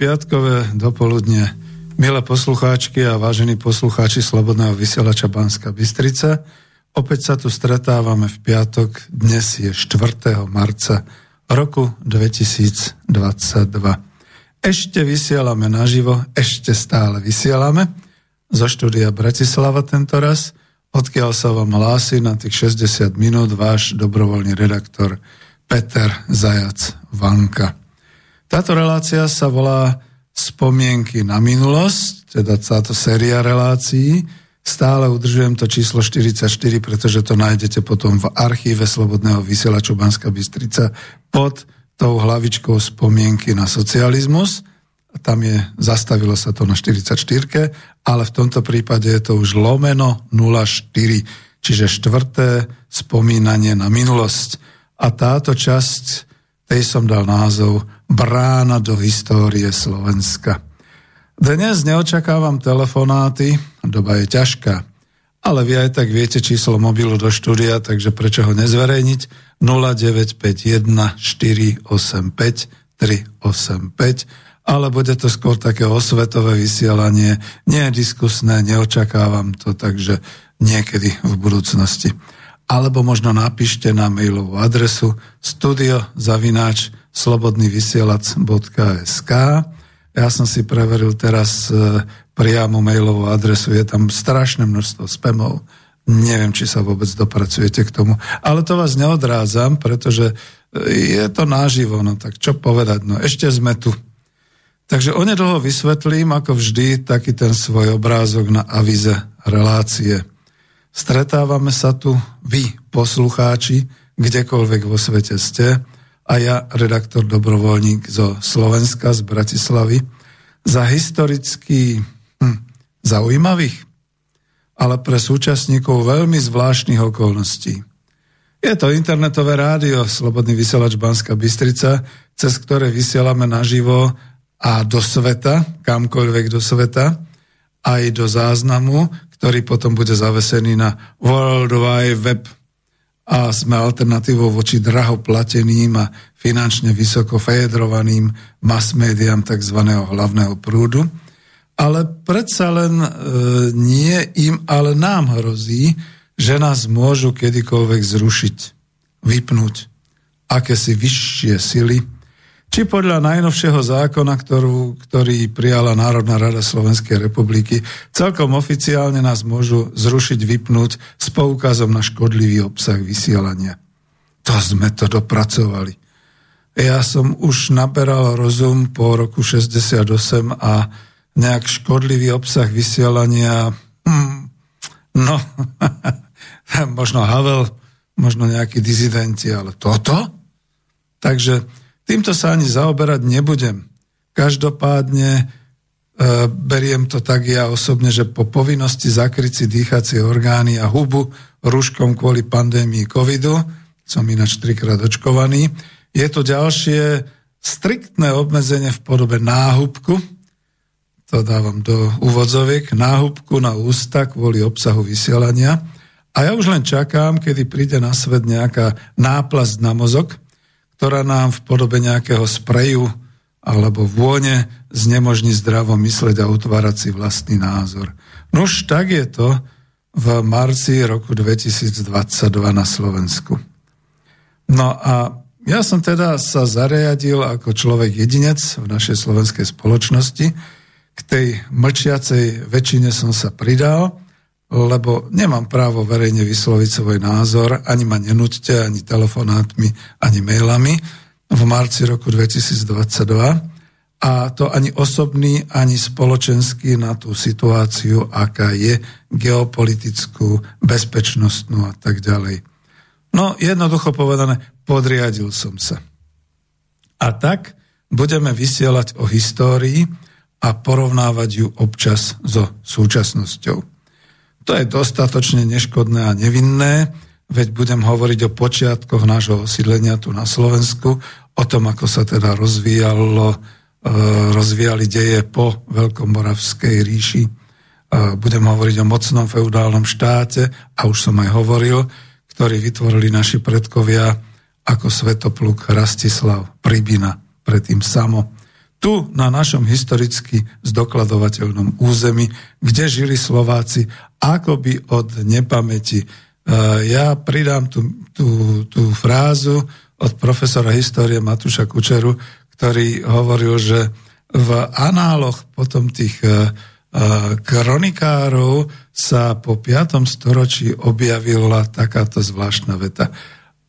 Piatkové dopoludne, milé poslucháčky a vážení poslucháči Slobodného vysielača Banska Bystrica. Opäť sa tu stretávame v piatok, dnes je 4. marca roku 2022. Ešte vysielame naživo, ešte stále vysielame zo štúdia Bratislava tento raz, odkiaľ sa vám hlási na tých 60 minút váš dobrovoľný redaktor Peter Zajac Vanka. Táto relácia sa volá Spomienky na minulosť, teda táto séria relácií. Stále udržujem to číslo 44, pretože to nájdete potom v archíve Slobodného vysielaču Banska Bystrica pod tou hlavičkou Spomienky na socializmus. A tam je, zastavilo sa to na 44, ale v tomto prípade je to už lomeno 04, čiže štvrté spomínanie na minulosť. A táto časť, tej som dal názov brána do histórie Slovenska. Dnes neočakávam telefonáty, doba je ťažká, ale vy aj tak viete číslo mobilu do štúdia, takže prečo ho nezverejniť? 0951 485 385 ale bude to skôr také osvetové vysielanie, nie diskusné, neočakávam to, takže niekedy v budúcnosti. Alebo možno napíšte na mailovú adresu studiozavináč slobodnyvysielac.sk Ja som si preveril teraz e, priamo mailovú adresu, je tam strašné množstvo spamov. Neviem, či sa vôbec dopracujete k tomu. Ale to vás neodrádzam, pretože e, je to náživo, no tak čo povedať, no ešte sme tu. Takže onedlho vysvetlím, ako vždy, taký ten svoj obrázok na avize relácie. Stretávame sa tu, vy, poslucháči, kdekoľvek vo svete ste, a ja, redaktor dobrovoľník zo Slovenska, z Bratislavy, za historicky hm, zaujímavých, ale pre súčasníkov veľmi zvláštnych okolností. Je to internetové rádio, Slobodný vysielač Banska Bystrica, cez ktoré vysielame naživo a do sveta, kamkoľvek do sveta, aj do záznamu, ktorý potom bude zavesený na World Wide Web a sme alternatívou voči draho plateným a finančne vysoko fejedrovaným mass médiám tzv. hlavného prúdu. Ale predsa len e, nie im, ale nám hrozí, že nás môžu kedykoľvek zrušiť, vypnúť akési vyššie sily, či podľa najnovšieho zákona, ktorú, ktorý prijala Národná rada Slovenskej republiky, celkom oficiálne nás môžu zrušiť, vypnúť s poukazom na škodlivý obsah vysielania. To sme to dopracovali. Ja som už naberal rozum po roku 68 a nejak škodlivý obsah vysielania, hmm, no, možno Havel, možno nejakí dizidenti, ale toto? Takže Týmto sa ani zaoberať nebudem. Každopádne e, beriem to tak ja osobne, že po povinnosti zakryť si dýchacie orgány a hubu rúškom kvôli pandémii covidu, som ináč trikrát očkovaný, je to ďalšie striktné obmedzenie v podobe náhubku, to dávam do úvodzoviek, náhubku na ústa kvôli obsahu vysielania. A ja už len čakám, kedy príde na svet nejaká náplast na mozog, ktorá nám v podobe nejakého spreju alebo vône znemožní zdravo mysleť a utvárať si vlastný názor. No už tak je to v marci roku 2022 na Slovensku. No a ja som teda sa zariadil ako človek jedinec v našej slovenskej spoločnosti. K tej mlčiacej väčšine som sa pridal lebo nemám právo verejne vysloviť svoj názor, ani ma nenúďte, ani telefonátmi, ani mailami v marci roku 2022 a to ani osobný, ani spoločenský na tú situáciu, aká je geopolitickú, bezpečnostnú a tak ďalej. No, jednoducho povedané, podriadil som sa. A tak budeme vysielať o histórii a porovnávať ju občas so súčasnosťou. To je dostatočne neškodné a nevinné, veď budem hovoriť o počiatkoch nášho osídlenia tu na Slovensku, o tom, ako sa teda rozvíjalo, e, rozvíjali deje po Veľkomoravskej ríši. E, budem hovoriť o mocnom feudálnom štáte, a už som aj hovoril, ktorý vytvorili naši predkovia ako Svetopluk Rastislav Pribina, predtým Samo. Tu na našom historicky zdokladovateľnom území, kde žili Slováci akoby od nepamäti. E, ja pridám tú, tú, tú frázu od profesora histórie Matúša Kučeru, ktorý hovoril, že v análoch potom tých e, kronikárov sa po 5. storočí objavila takáto zvláštna veta.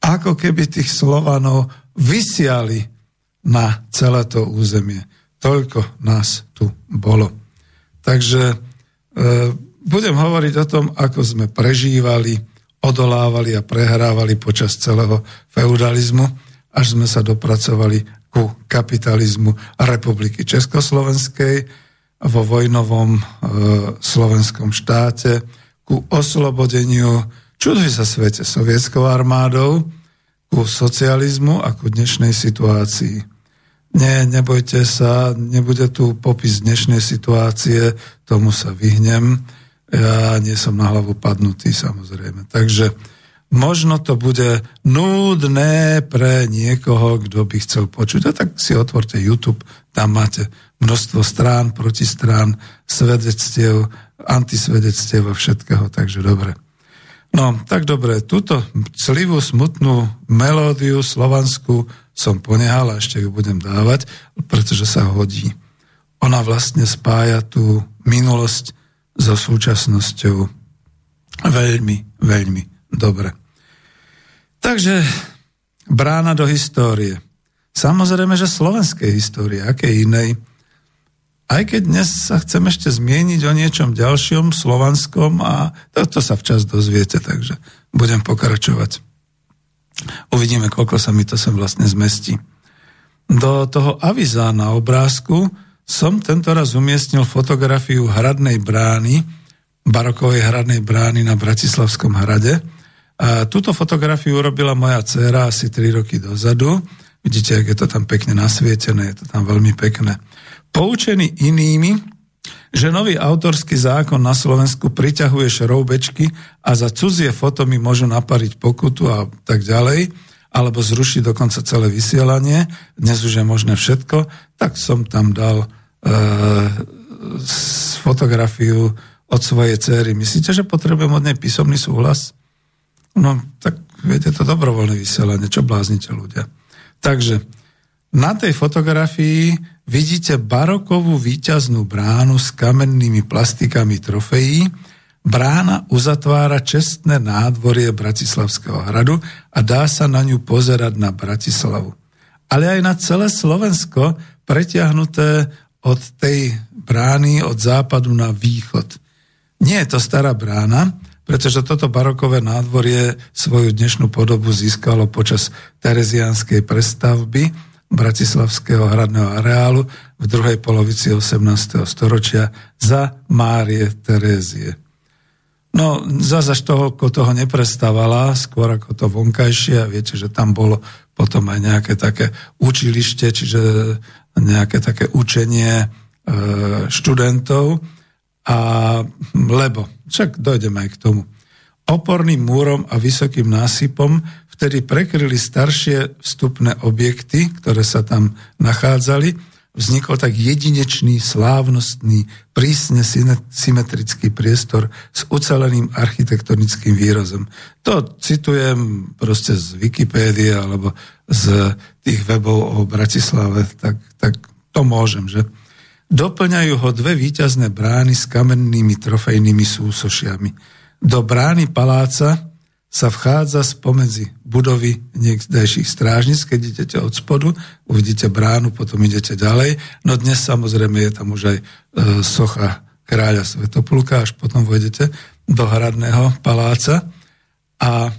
Ako keby tých Slovanov vysiali na celé to územie. Toľko nás tu bolo. Takže e, budem hovoriť o tom, ako sme prežívali, odolávali a prehrávali počas celého feudalizmu, až sme sa dopracovali ku kapitalizmu Republiky Československej, vo vojnovom e, slovenskom štáte ku oslobodeniu, čuduj sa svete, sovietskou armádou, ku socializmu a ku dnešnej situácii. Nie, nebojte sa, nebude tu popis dnešnej situácie, tomu sa vyhnem. Ja nie som na hlavu padnutý, samozrejme. Takže možno to bude núdne pre niekoho, kto by chcel počuť. A tak si otvorte YouTube, tam máte množstvo strán, protistrán, svedectiev, antisvedectiev a všetkého, takže dobre. No, tak dobre, túto clivú, smutnú melódiu slovanskú som ponehal a ešte ju budem dávať, pretože sa hodí. Ona vlastne spája tú minulosť so súčasnosťou veľmi, veľmi dobre. Takže brána do histórie. Samozrejme, že slovenskej histórie, aké inej, aj keď dnes sa chcem ešte zmieniť o niečom ďalšom, slovanskom a to, to sa včas dozviete, takže budem pokračovať. Uvidíme, koľko sa mi to sem vlastne zmestí. Do toho aviza na obrázku som tento raz umiestnil fotografiu hradnej brány, barokovej hradnej brány na Bratislavskom hrade. A túto fotografiu urobila moja dcéra asi 3 roky dozadu. Vidíte, ak je to tam pekne nasvietené, je to tam veľmi pekné poučený inými, že nový autorský zákon na Slovensku priťahuje šroubečky a za cudzie foto mi môžu napariť pokutu a tak ďalej, alebo zrušiť dokonca celé vysielanie, dnes už je možné všetko, tak som tam dal e, fotografiu od svojej cery. Myslíte, že potrebujem od nej písomný súhlas? No, tak viete, to dobrovoľné vysielanie, čo bláznite ľudia. Takže na tej fotografii vidíte barokovú výťaznú bránu s kamennými plastikami trofejí. Brána uzatvára čestné nádvorie Bratislavského hradu a dá sa na ňu pozerať na Bratislavu. Ale aj na celé Slovensko pretiahnuté od tej brány od západu na východ. Nie je to stará brána, pretože toto barokové nádvorie svoju dnešnú podobu získalo počas terezianskej prestavby, Bratislavského hradného areálu v druhej polovici 18. storočia za Márie Terézie. No, zase až toho, toho neprestávala, skôr ako to vonkajšie a viete, že tam bolo potom aj nejaké také učilište, čiže nejaké také učenie e, študentov, a lebo, však dojdeme aj k tomu. Oporným múrom a vysokým násypom vtedy prekryli staršie vstupné objekty, ktoré sa tam nachádzali. Vznikol tak jedinečný, slávnostný, prísne symetrický priestor s uceleným architektonickým výrazom. To citujem proste z Wikipédie alebo z tých webov o Bratislave, tak, tak to môžem, že? Doplňajú ho dve výťazné brány s kamennými trofejnými súsošiami. Do brány paláca sa vchádza spomedzi budovy niekdejších strážnic, keď idete od spodu, uvidíte bránu, potom idete ďalej. No dnes samozrejme je tam už aj e, socha kráľa Svetopluka, až potom vojdete do hradného paláca. A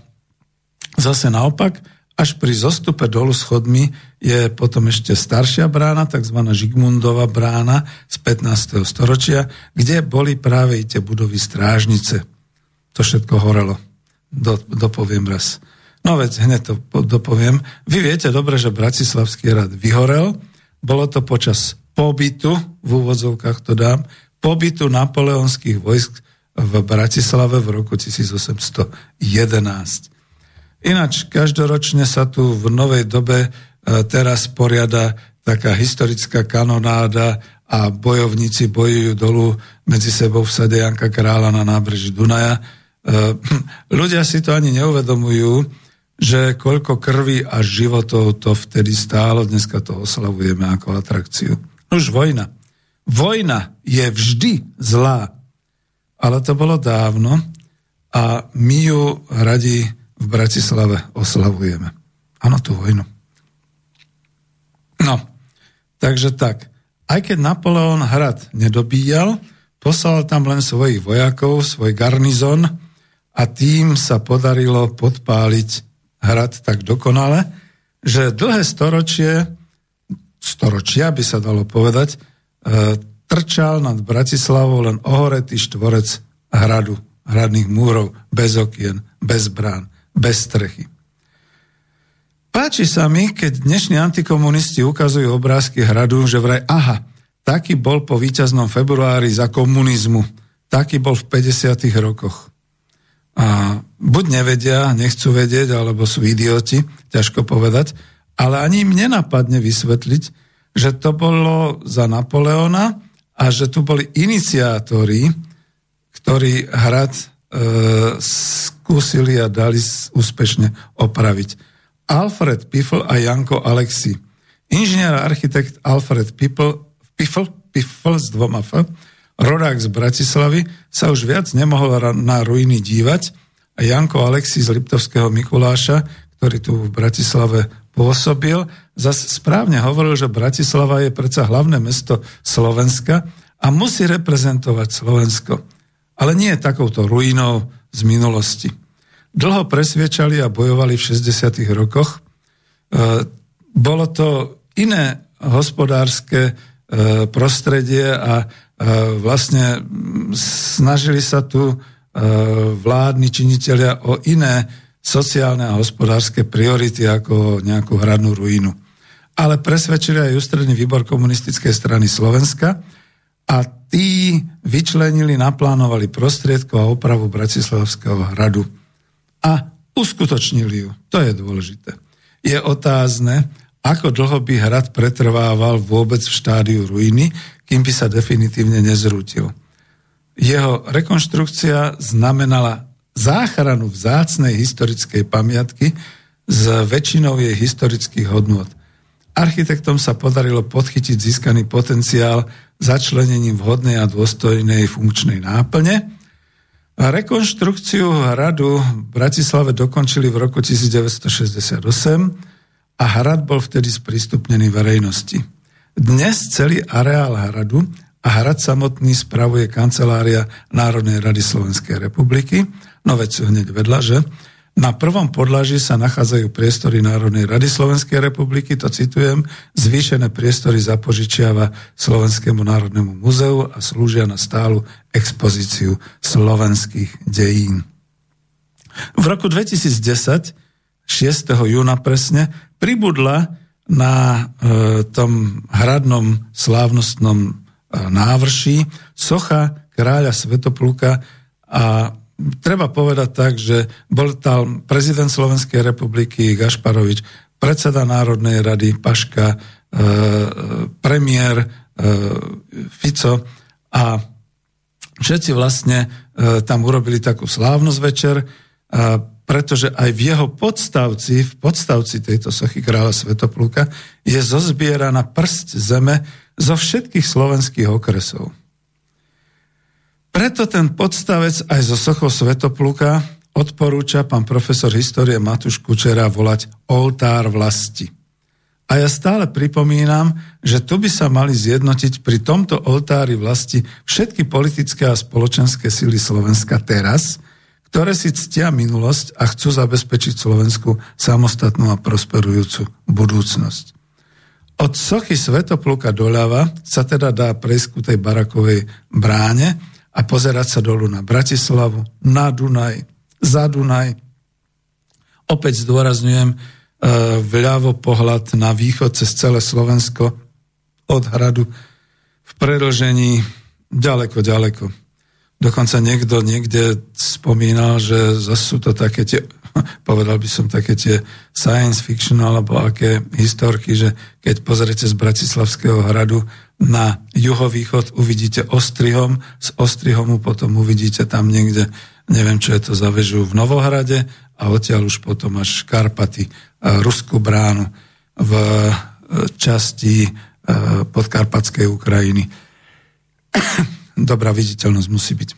zase naopak, až pri zostupe dolu schodmi je potom ešte staršia brána, tzv. Žigmundova brána z 15. storočia, kde boli práve i tie budovy strážnice. To všetko horelo do, dopoviem raz. No veď hneď to dopoviem. Vy viete dobre, že Bratislavský rad vyhorel. Bolo to počas pobytu, v úvodzovkách to dám, pobytu napoleonských vojsk v Bratislave v roku 1811. Ináč každoročne sa tu v novej dobe e, teraz poriada taká historická kanonáda a bojovníci bojujú dolu medzi sebou v sade Janka Krála na nábreží Dunaja. E, ľudia si to ani neuvedomujú, že koľko krvi a životov to vtedy stálo, dneska to oslavujeme ako atrakciu. Už vojna. Vojna je vždy zlá, ale to bolo dávno a my ju radi v Bratislave oslavujeme. Áno, tú vojnu. No, takže tak. Aj keď Napoleon hrad nedobíjal, poslal tam len svojich vojakov, svoj garnizon a tým sa podarilo podpáliť hrad tak dokonale, že dlhé storočie, storočia by sa dalo povedať, e, trčal nad Bratislavou len ohoretý štvorec hradu, hradných múrov, bez okien, bez brán, bez strechy. Páči sa mi, keď dnešní antikomunisti ukazujú obrázky hradu, že vraj, aha, taký bol po víťaznom februári za komunizmu, taký bol v 50. rokoch. A buď nevedia, nechcú vedieť, alebo sú idioti, ťažko povedať, ale ani im nenapadne vysvetliť, že to bolo za Napoleona a že tu boli iniciátori, ktorí hrad e, skúsili a dali úspešne opraviť. Alfred Piffle a Janko Alexi. Inžinier a architekt Alfred Piffle, Piffle, Piffle s dvoma F, rodák z Bratislavy, sa už viac nemohol na ruiny dívať a Janko Alexi z Liptovského Mikuláša, ktorý tu v Bratislave pôsobil, zase správne hovoril, že Bratislava je predsa hlavné mesto Slovenska a musí reprezentovať Slovensko. Ale nie takouto ruinou z minulosti dlho presviečali a bojovali v 60. rokoch. E, bolo to iné hospodárske e, prostredie a vlastne snažili sa tu vládni činiteľia o iné sociálne a hospodárske priority ako nejakú hradnú ruinu. Ale presvedčili aj ústredný výbor komunistickej strany Slovenska a tí vyčlenili, naplánovali prostriedko a opravu Bratislavského hradu a uskutočnili ju. To je dôležité. Je otázne, ako dlho by hrad pretrvával vôbec v štádiu ruiny, kým by sa definitívne nezrútil. Jeho rekonštrukcia znamenala záchranu vzácnej historickej pamiatky s väčšinou jej historických hodnôt. Architektom sa podarilo podchytiť získaný potenciál začlenením vhodnej a dôstojnej funkčnej náplne, Rekonštrukciu hradu v Bratislave dokončili v roku 1968 a hrad bol vtedy sprístupnený verejnosti. Dnes celý areál hradu a hrad samotný spravuje kancelária Národnej rady Slovenskej republiky, no veď hneď vedľa, že? Na prvom podlaží sa nachádzajú priestory Národnej rady Slovenskej republiky, to citujem, zvýšené priestory zapožičiava Slovenskému národnému muzeu a slúžia na stálu expozíciu slovenských dejín. V roku 2010, 6. júna presne, pribudla na e, tom hradnom slávnostnom e, návrší socha kráľa Svetopluka. A treba povedať tak, že bol tam prezident Slovenskej republiky Gašparovič, predseda Národnej rady Paška, e, premiér e, Fico. A všetci vlastne tam urobili takú slávnosť večer, pretože aj v jeho podstavci, v podstavci tejto sochy kráľa Svetopluka je zozbieraná prst zeme zo všetkých slovenských okresov. Preto ten podstavec aj zo sochou Svetopluka odporúča pán profesor histórie Matuš Kučera volať oltár vlasti. A ja stále pripomínam, že tu by sa mali zjednotiť pri tomto oltári vlasti všetky politické a spoločenské sily Slovenska teraz, ktoré si ctia minulosť a chcú zabezpečiť Slovensku samostatnú a prosperujúcu budúcnosť. Od sochy Svetopluka doľava sa teda dá prejsť ku tej barakovej bráne, a pozerať sa dolu na Bratislavu, na Dunaj, za Dunaj. Opäť zdôrazňujem e, vľavo pohľad na východ cez celé Slovensko od hradu v predlžení ďaleko, ďaleko. Dokonca niekto niekde spomínal, že zase sú to také tie povedal by som také tie science fiction alebo aké historky, že keď pozrete z Bratislavského hradu na juhovýchod, uvidíte Ostrihom, z Ostrihomu potom uvidíte tam niekde, neviem čo je to za vežu v Novohrade a odtiaľ už potom až Karpaty, Ruskú bránu v e, časti e, podkarpatskej Ukrajiny. Dobrá viditeľnosť musí byť.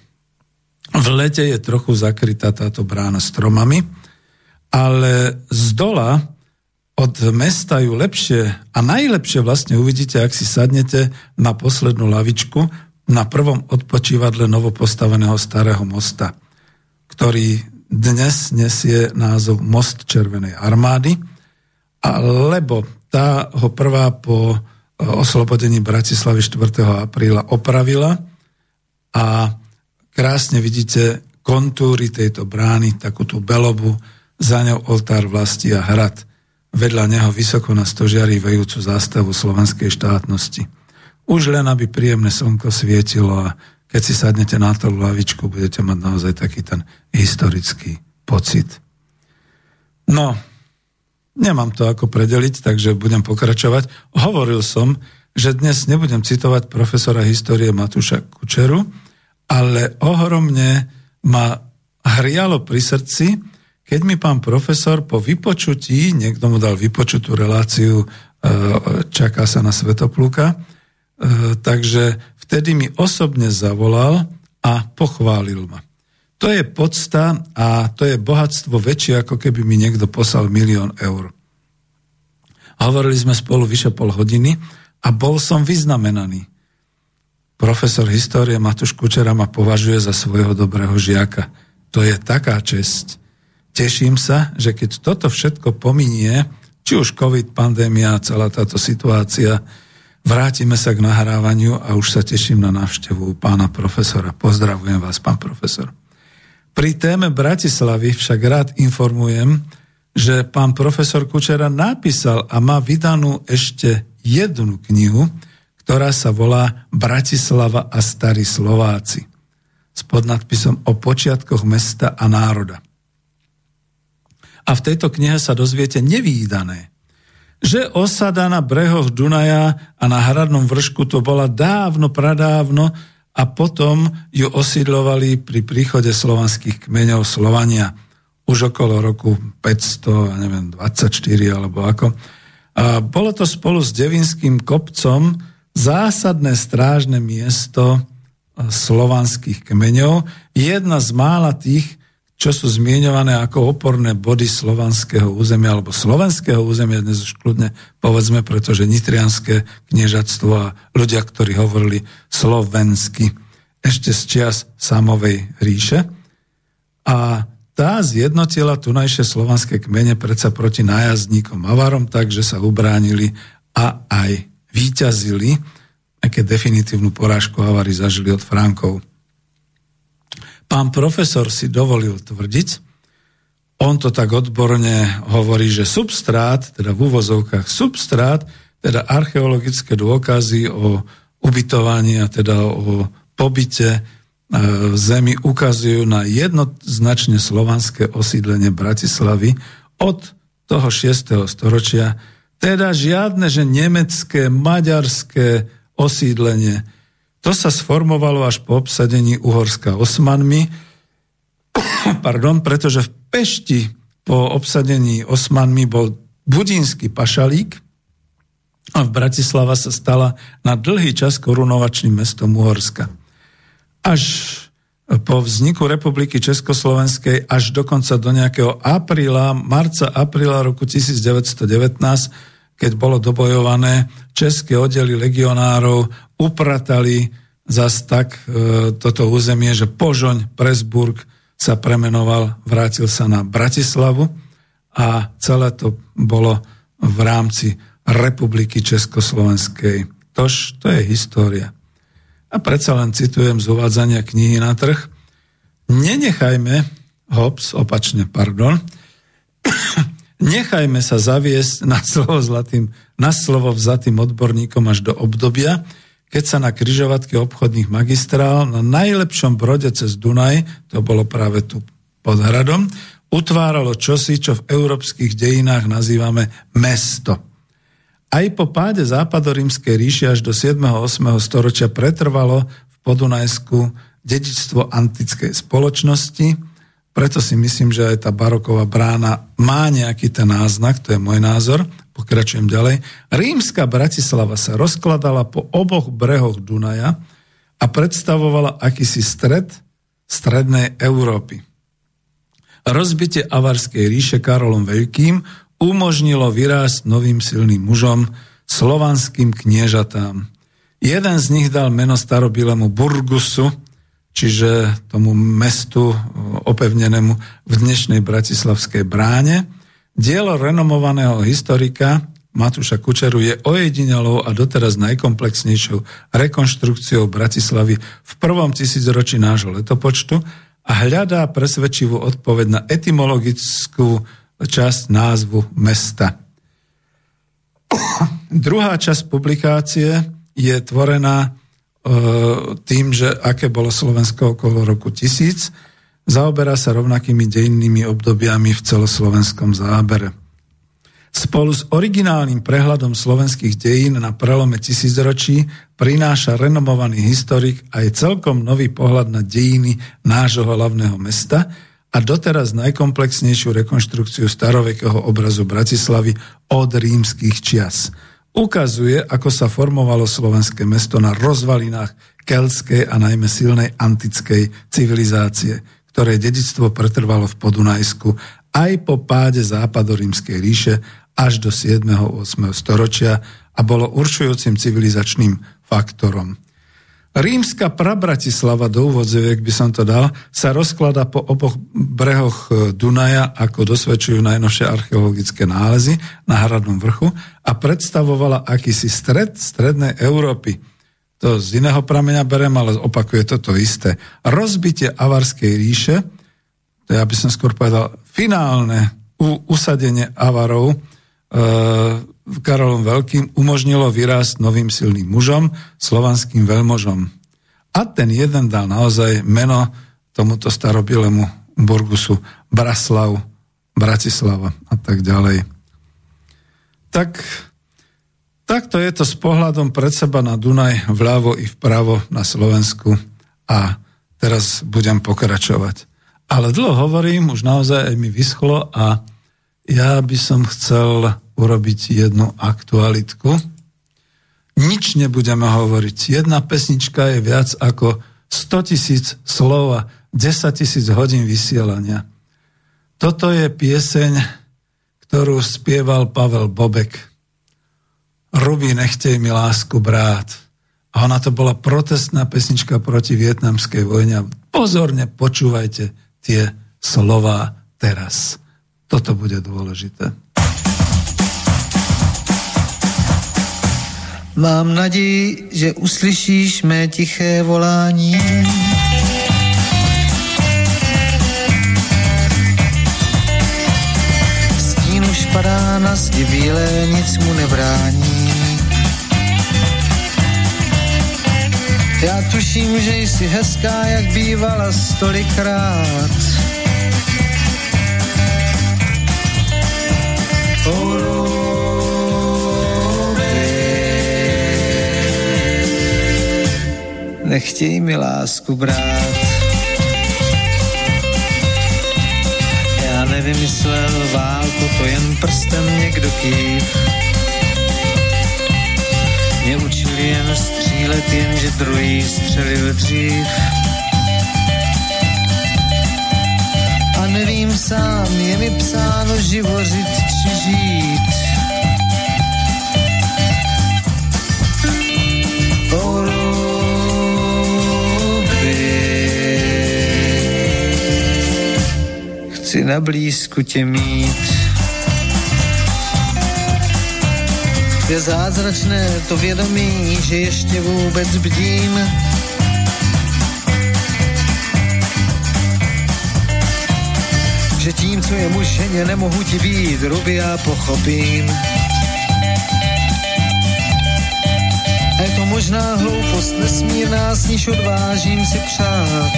V lete je trochu zakrytá táto brána stromami, ale z dola od mesta ju lepšie a najlepšie vlastne uvidíte, ak si sadnete na poslednú lavičku na prvom odpočívadle novopostaveného starého mosta, ktorý dnes nesie názov Most Červenej armády, lebo tá ho prvá po oslobodení Bratislavy 4. apríla opravila a krásne vidíte kontúry tejto brány, takú tú belobu, za ňou oltár vlasti a hrad. Vedľa neho vysoko na stožiari vejúcu zástavu slovenskej štátnosti. Už len, aby príjemné slnko svietilo a keď si sadnete na tú lavičku, budete mať naozaj taký ten historický pocit. No, nemám to ako predeliť, takže budem pokračovať. Hovoril som, že dnes nebudem citovať profesora histórie Matúša Kučeru, ale ohromne ma hrialo pri srdci, keď mi pán profesor po vypočutí, niekto mu dal vypočutú reláciu, e, čaká sa na Svetoplúka, e, takže vtedy mi osobne zavolal a pochválil ma. To je podsta a to je bohatstvo väčšie, ako keby mi niekto poslal milión eur. Hovorili sme spolu vyše pol hodiny a bol som vyznamenaný. Profesor histórie Matúš Kučera ma považuje za svojho dobrého žiaka. To je taká česť. Teším sa, že keď toto všetko pominie, či už COVID, pandémia, celá táto situácia, vrátime sa k nahrávaniu a už sa teším na návštevu pána profesora. Pozdravujem vás, pán profesor. Pri téme Bratislavy však rád informujem, že pán profesor Kučera napísal a má vydanú ešte jednu knihu, ktorá sa volá Bratislava a starí Slováci s podnadpisom o počiatkoch mesta a národa. A v tejto knihe sa dozviete nevýdané, že osada na brehoch Dunaja a na hradnom vršku to bola dávno, pradávno a potom ju osídlovali pri príchode slovanských kmeňov Slovania už okolo roku 500, neviem, 24 alebo ako. A bolo to spolu s Devinským kopcom, zásadné strážne miesto eh, slovanských kmeňov, jedna z mála tých, čo sú zmienované ako oporné body slovanského územia alebo slovenského územia, dnes už kľudne povedzme, pretože nitrianské kniežatstvo a ľudia, ktorí hovorili slovensky ešte z čias samovej ríše. A tá zjednotila tunajšie slovanské kmene predsa proti nájazdníkom Avarom, takže sa ubránili a aj výťazili, keď definitívnu porážku Avary zažili od Frankov. Pán profesor si dovolil tvrdiť, on to tak odborne hovorí, že substrát, teda v úvozovkách substrát, teda archeologické dôkazy o ubytovaní a teda o pobyte v zemi ukazujú na jednoznačne slovanské osídlenie Bratislavy od toho 6. storočia teda žiadne, že nemecké, maďarské osídlenie. To sa sformovalo až po obsadení Uhorska osmanmi, pardon, pretože v Pešti po obsadení osmanmi bol budínsky pašalík a v Bratislava sa stala na dlhý čas korunovačným mestom Uhorska. Až po vzniku republiky Československej až dokonca do nejakého apríla, marca, apríla roku 1919 keď bolo dobojované, české oddely legionárov upratali zas tak e, toto územie, že Požoň, Presburg sa premenoval, vrátil sa na Bratislavu a celé to bolo v rámci Republiky Československej. Tož to je história. A predsa len citujem z uvádzania knihy na trh. Nenechajme, hops, opačne, pardon, Nechajme sa zaviesť na slovo, zlatým, na slovo vzatým odborníkom až do obdobia, keď sa na kryžovatke obchodných magistrál na najlepšom brode cez Dunaj, to bolo práve tu pod hradom, utváralo čosi, čo v európskych dejinách nazývame mesto. Aj po páde západorímskej ríše až do 7. 8. storočia pretrvalo v Podunajsku dedičstvo antickej spoločnosti, preto si myslím, že aj tá baroková brána má nejaký ten náznak, to je môj názor, pokračujem ďalej. Rímska Bratislava sa rozkladala po oboch brehoch Dunaja a predstavovala akýsi stred strednej Európy. Rozbitie Avarskej ríše Karolom Veľkým umožnilo vyrásť novým silným mužom, slovanským kniežatám. Jeden z nich dal meno starobilému Burgusu, čiže tomu mestu opevnenému v dnešnej Bratislavskej bráne. Dielo renomovaného historika Matúša Kučeru je ojedinelou a doteraz najkomplexnejšou rekonštrukciou Bratislavy v prvom tisícročí nášho letopočtu a hľadá presvedčivú odpoveď na etymologickú časť názvu mesta. Druhá časť publikácie je tvorená tým, že aké bolo Slovensko okolo roku 1000, zaoberá sa rovnakými dejinnými obdobiami v celoslovenskom zábere. Spolu s originálnym prehľadom slovenských dejín na prelome tisícročí prináša renomovaný historik aj celkom nový pohľad na dejiny nášho hlavného mesta a doteraz najkomplexnejšiu rekonštrukciu starovekého obrazu Bratislavy od rímskych čias. Ukazuje, ako sa formovalo slovenské mesto na rozvalinách kelskej a najmä silnej antickej civilizácie, ktoré dedictvo pretrvalo v Podunajsku aj po páde západorímskej ríše až do 7. 8. storočia a bolo určujúcim civilizačným faktorom. Rímska prabratislava do úvodzoviek by som to dal, sa rozklada po oboch brehoch e, Dunaja, ako dosvedčujú najnovšie archeologické nálezy na Hradnom vrchu a predstavovala akýsi stred strednej Európy. To z iného prameňa berem, ale opakuje toto isté. Rozbitie Avarskej ríše, to ja by som skôr povedal finálne usadenie Avarov, Karolom Veľkým umožnilo vyrásť novým silným mužom, slovanským veľmožom. A ten jeden dal naozaj meno tomuto starobilému Burgusu Braslav, Bratislava a tak ďalej. Tak, takto je to s pohľadom pred seba na Dunaj vľavo i vpravo na Slovensku a teraz budem pokračovať. Ale dlho hovorím, už naozaj aj mi vyschlo a ja by som chcel urobiť jednu aktualitku. Nič nebudeme hovoriť. Jedna pesnička je viac ako 100 tisíc slov a 10 tisíc hodín vysielania. Toto je pieseň, ktorú spieval Pavel Bobek. Ruby, nechtej mi lásku brát. A ona to bola protestná pesnička proti vietnamskej vojne. Pozorne počúvajte tie slova teraz. Toto bude dôležité. Mám naději, že uslyšíš mé tiché volání. Stín už padá na zdi bílé, nic mu nebrání. Já tuším, že jsi hezká, jak bývala stolikrát. Nechtěj mi lásku brát. Já nevymyslel válku, to jen prstem někdo kýv. Mě učili jen střílet, jenže druhý střelil dřív. A nevím sám, je mi psáno živořit žít. chci na blízku tě mít. Je zázračné to vědomí, že ještě vůbec bdím. tím, co je mu ženě, nemohu ti být, ruby já pochopím. A je to možná hloupost nesmírná, s níž odvážím si přát.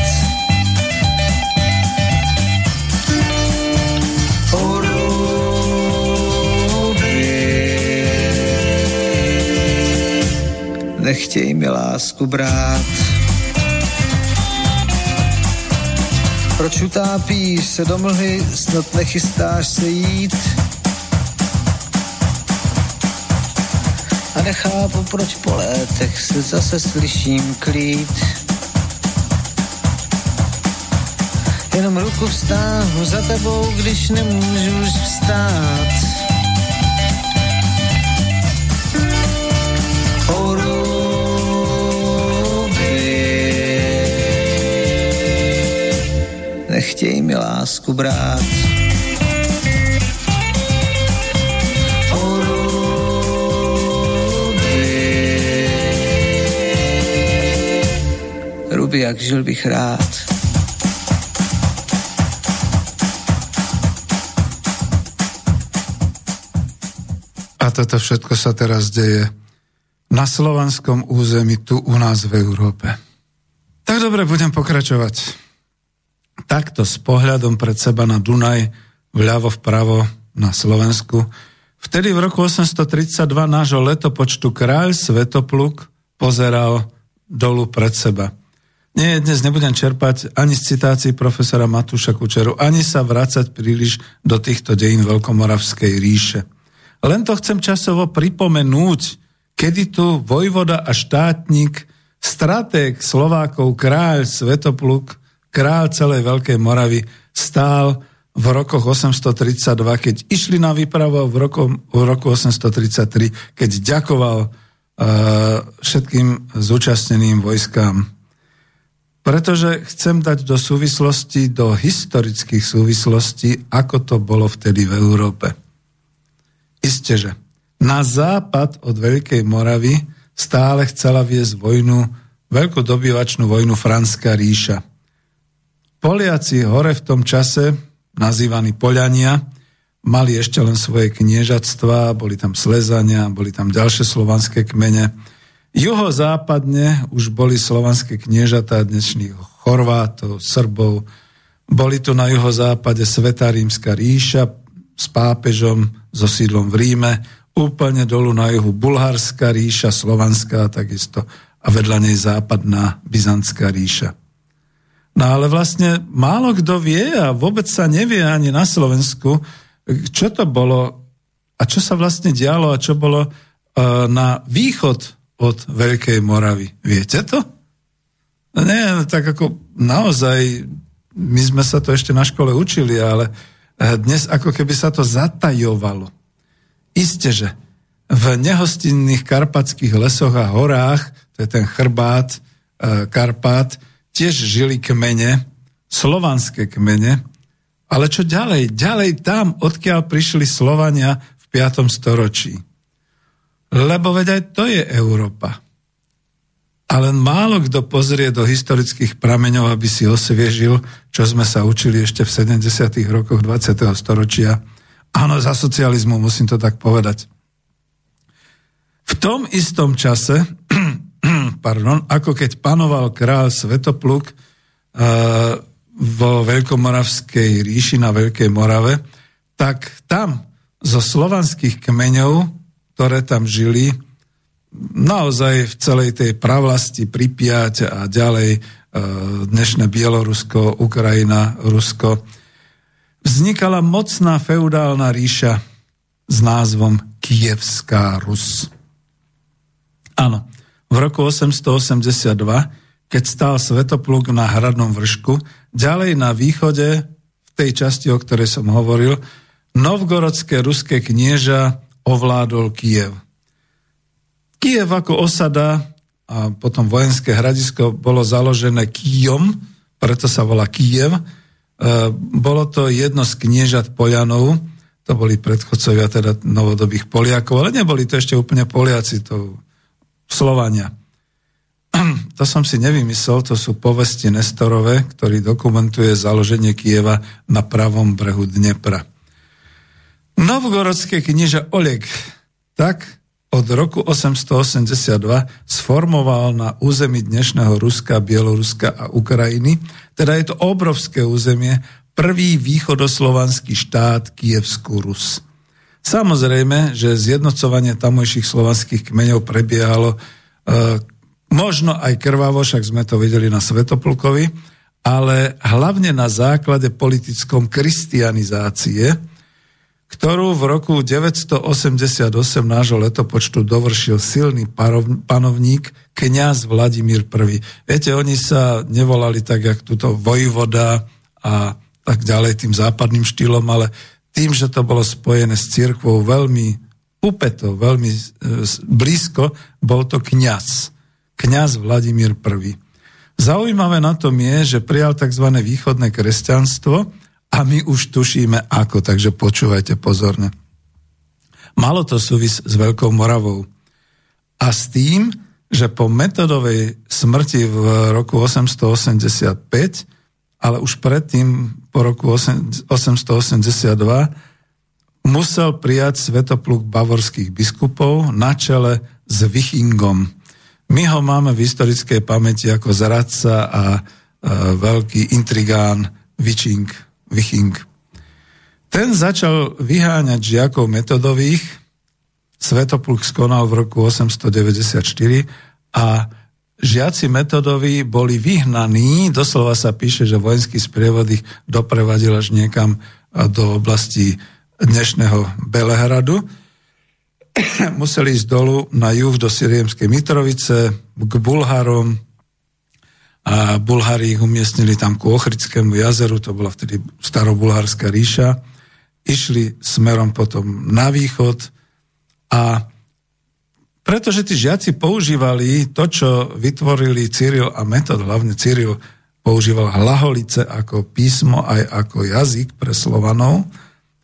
Nechtěj mi lásku brát. Proč utápíš se do mlhy, snad nechystáš se jít? A nechápu, proč po létech se zase slyším klít. Jenom ruku vstáhnu za tebou, když nemůžu už vstát. Nechtěj mi lásku brát. Ruby, jak žil bych rád. A toto všetko sa teraz deje na slovanskom území, tu u nás v Európe. Tak dobre, budem pokračovať takto s pohľadom pred seba na Dunaj, vľavo vpravo na Slovensku. Vtedy v roku 832 nášho letopočtu kráľ Svetopluk pozeral dolu pred seba. Nie, dnes nebudem čerpať ani z citácií profesora Matúša Kučeru, ani sa vrácať príliš do týchto dejín Veľkomoravskej ríše. Len to chcem časovo pripomenúť, kedy tu vojvoda a štátnik, stratég Slovákov, kráľ Svetopluk, král celej Veľkej Moravy, stál v rokoch 832, keď išli na výpravu v roku, v roku 833, keď ďakoval uh, všetkým zúčastneným vojskám. Pretože chcem dať do súvislosti, do historických súvislostí, ako to bolo vtedy v Európe. Isté, že na západ od Veľkej Moravy stále chcela viesť vojnu, veľkú dobyvačnú vojnu Franská ríša. Poliaci hore v tom čase, nazývaní Poliania, mali ešte len svoje kniežatstva, boli tam Slezania, boli tam ďalšie slovanské kmene. Juhozápadne už boli slovanské kniežatá dnešných Chorvátov, Srbov. Boli tu na juhozápade Sveta rímska ríša s pápežom, so sídlom v Ríme, úplne dolu na juhu Bulharská ríša, Slovanská takisto a vedľa nej západná Byzantská ríša. No ale vlastne málo kto vie a vôbec sa nevie ani na Slovensku, čo to bolo a čo sa vlastne dialo a čo bolo uh, na východ od Veľkej Moravy. Viete to? No nie, no tak ako naozaj, my sme sa to ešte na škole učili, ale uh, dnes ako keby sa to zatajovalo. Isté, že v nehostinných karpatských lesoch a horách, to je ten chrbát, uh, Karpát, tiež žili kmene, slovanské kmene, ale čo ďalej? Ďalej tam, odkiaľ prišli Slovania v 5. storočí. Lebo veď aj to je Európa. Ale málo kto pozrie do historických prameňov, aby si osviežil, čo sme sa učili ešte v 70. rokoch 20. storočia. Áno, za socializmu musím to tak povedať. V tom istom čase pardon, ako keď panoval král Svetopluk uh, vo Veľkomoravskej ríši na Veľkej Morave, tak tam zo slovanských kmeňov, ktoré tam žili, naozaj v celej tej pravlasti Pripiať a ďalej uh, dnešné Bielorusko, Ukrajina, Rusko, vznikala mocná feudálna ríša s názvom Kievská Rus. Áno, v roku 882, keď stál Svetopluk na hradnom vršku, ďalej na východe, v tej časti, o ktorej som hovoril, novgorodské ruské knieža ovládol Kiev. Kiev ako osada a potom vojenské hradisko bolo založené Kijom, preto sa volá Kiev. E, bolo to jedno z kniežat Polianov, to boli predchodcovia teda novodobých Poliakov, ale neboli to ešte úplne Poliaci, to Slovania. To som si nevymyslel, to sú povesti Nestorové, ktorý dokumentuje založenie Kieva na pravom brehu Dnepra. Novgorodské kniže Oleg tak od roku 882 sformoval na území dnešného Ruska, Bieloruska a Ukrajiny, teda je to obrovské územie, prvý východoslovanský štát Kievskú Rus. Samozrejme, že zjednocovanie tamojších slovanských kmeňov prebiehalo možno aj krvavo, však sme to videli na Svetoplukovi, ale hlavne na základe politickom kristianizácie, ktorú v roku 988 nášho letopočtu dovršil silný panovník kňaz Vladimír I. Viete, oni sa nevolali tak, jak túto vojvoda a tak ďalej tým západným štýlom, ale tým, že to bolo spojené s církvou veľmi upeto, veľmi e, blízko, bol to kňaz. Kňaz Vladimír I. Zaujímavé na tom je, že prijal tzv. východné kresťanstvo, a my už tušíme ako, takže počúvajte pozorne. Malo to súvis s Veľkou Moravou. A s tým, že po metodovej smrti v roku 885, ale už predtým po roku 882, musel prijať svetopluk bavorských biskupov na čele s Vichingom. My ho máme v historickej pamäti ako zradca a, a veľký intrigán Viching. Viching. Ten začal vyháňať žiakov metodových, Svetopluk skonal v roku 894 a žiaci metodoví boli vyhnaní, doslova sa píše, že vojenský sprievod ich doprevadil až niekam do oblasti dnešného Belehradu. Museli ísť dolu na juh do Siriemskej Mitrovice, k Bulharom, a Bulhári ich umiestnili tam ku Ochrickému jazeru, to bola vtedy starobulhárska ríša, išli smerom potom na východ a pretože tí žiaci používali to, čo vytvorili Cyril a Metod, hlavne Cyril používal hlaholice ako písmo aj ako jazyk pre Slovanov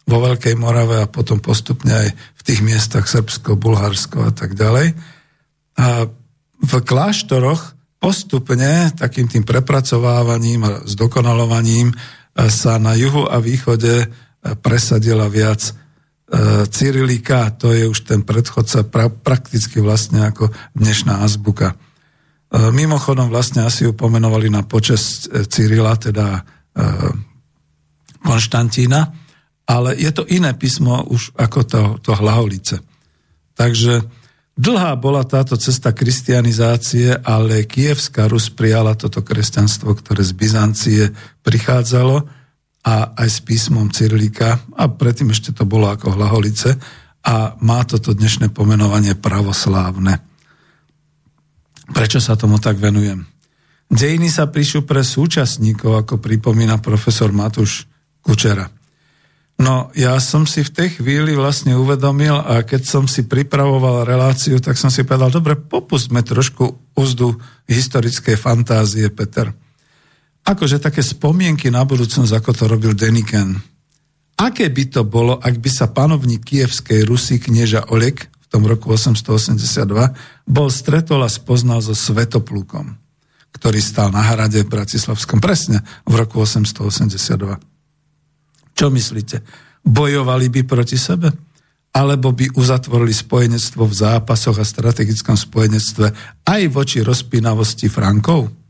vo Veľkej Morave a potom postupne aj v tých miestach Srbsko, Bulharsko a tak ďalej. A v kláštoroch postupne takým tým prepracovávaním a zdokonalovaním sa na juhu a východe presadila viac Cyrilika, to je už ten predchodca pra, prakticky vlastne ako dnešná azbuka. Mimochodom vlastne asi ju pomenovali na počas Cyrila, teda Konštantína, ale je to iné písmo už ako to, to hlaholice. Takže Dlhá bola táto cesta kristianizácie, ale Kievská Rus prijala toto kresťanstvo, ktoré z Byzancie prichádzalo a aj s písmom Cyrilika a predtým ešte to bolo ako Hlaholice a má toto dnešné pomenovanie pravoslávne. Prečo sa tomu tak venujem? Dejiny sa píšu pre súčasníkov, ako pripomína profesor Matúš Kučera. No, ja som si v tej chvíli vlastne uvedomil a keď som si pripravoval reláciu, tak som si povedal, dobre, popustme trošku úzdu historickej fantázie, Peter. Akože také spomienky na budúcnosť, ako to robil Deniken. Aké by to bolo, ak by sa panovník kievskej Rusy knieža Oleg v tom roku 882 bol stretol a spoznal so Svetoplukom, ktorý stál na hrade Bratislavskom presne v roku 882. Čo myslíte? Bojovali by proti sebe? Alebo by uzatvorili spojenectvo v zápasoch a strategickom spojenectve aj voči rozpínavosti Frankov?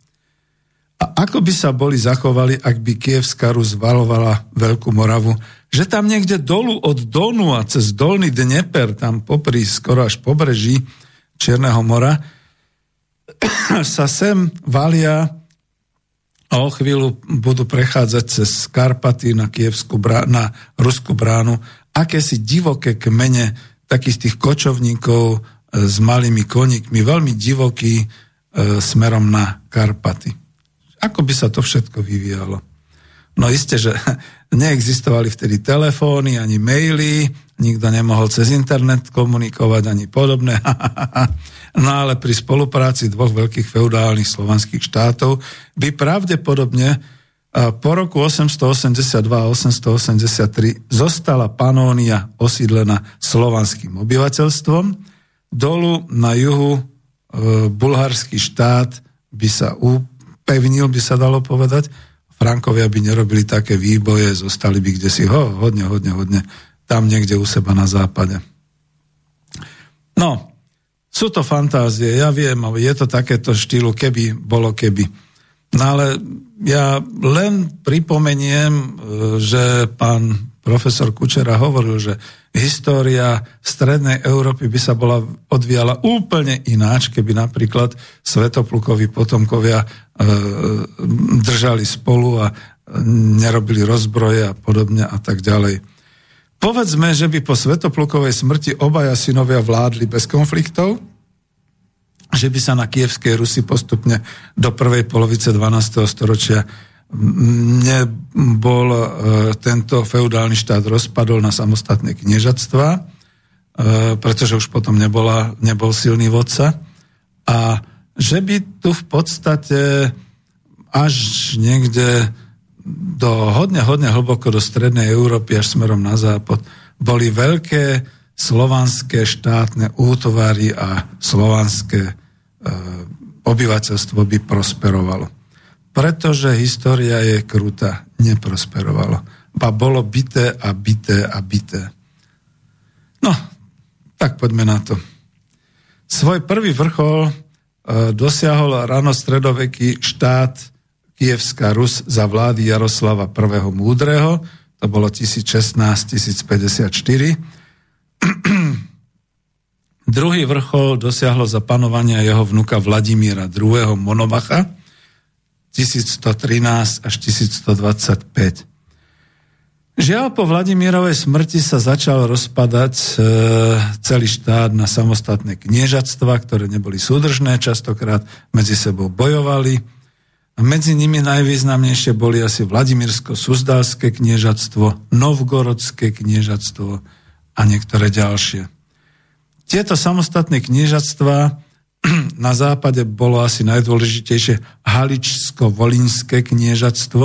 A ako by sa boli zachovali, ak by Kievská Rus valovala Veľkú Moravu, že tam niekde dolu od Donu a cez Dolný Dneper, tam popri skoro až pobreží Černého mora, sa sem valia a o chvíľu budú prechádzať cez Karpaty na, Kievskú brá- na Ruskú bránu akési divoké kmene takých tých kočovníkov e, s malými koníkmi, veľmi divoký e, smerom na Karpaty. Ako by sa to všetko vyvíjalo? No isté, že neexistovali vtedy telefóny ani maily, nikto nemohol cez internet komunikovať ani podobné. No ale pri spolupráci dvoch veľkých feudálnych slovanských štátov by pravdepodobne po roku 882 a 883 zostala Panónia osídlená slovanským obyvateľstvom. Dolu na juhu e, bulharský štát by sa upevnil, by sa dalo povedať. Frankovia by nerobili také výboje, zostali by kde si ho, hodne, hodne, hodne, tam niekde u seba na západe. No, sú to fantázie, ja viem, je to takéto štýlu, keby bolo keby. No ale ja len pripomeniem, e, že pán profesor Kučera hovoril, že história strednej Európy by sa bola odvíjala úplne ináč, keby napríklad Svetoplukovi potomkovia e, držali spolu a nerobili rozbroje a podobne a tak ďalej. Povedzme, že by po Svetoplukovej smrti obaja synovia vládli bez konfliktov, že by sa na kievskej Rusi postupne do prvej polovice 12. storočia nebol e, tento feudálny štát rozpadol na samostatné kniežatstva, e, pretože už potom nebola, nebol silný vodca. A že by tu v podstate až niekde do hodne, hodne hlboko do strednej Európy až smerom na západ boli veľké slovanské štátne útovary a slovanské e, obyvateľstvo by prosperovalo pretože história je krutá, neprosperovalo. Ba bolo bité a bité a bité. No, tak poďme na to. Svoj prvý vrchol e, dosiahol ranostredoveký štát Kievská Rus za vlády Jaroslava I. Múdreho, to bolo 1016-1054. Druhý vrchol dosiahlo za panovania jeho vnuka Vladimíra II. Monomacha, 1113 až 1125. Žiaľ, po Vladimírovej smrti sa začal rozpadať e, celý štát na samostatné kniežatstva, ktoré neboli súdržné, častokrát medzi sebou bojovali. A medzi nimi najvýznamnejšie boli asi Vladimírsko-Suzdalské kniežatstvo, Novgorodské kniežatstvo a niektoré ďalšie. Tieto samostatné kniežatstva na západe bolo asi najdôležitejšie Haličsko-Volinské kniežatstvo.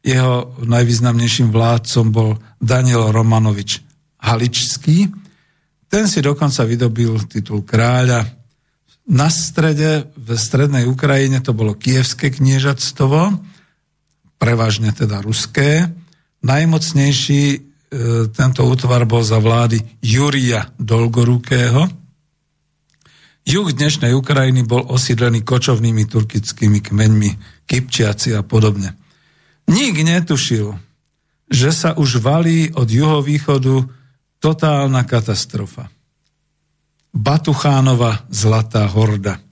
Jeho najvýznamnejším vládcom bol Daniel Romanovič Haličský. Ten si dokonca vydobil titul kráľa. Na strede, v strednej Ukrajine to bolo Kievské kniežatstvo, prevažne teda ruské. Najmocnejší e, tento útvar bol za vlády Júria Dolgorukého, Juh dnešnej Ukrajiny bol osídlený kočovnými turkickými kmeňmi, Kypčiaci a podobne. Nik netušil, že sa už valí od juhovýchodu totálna katastrofa. Batuchánova Zlatá horda.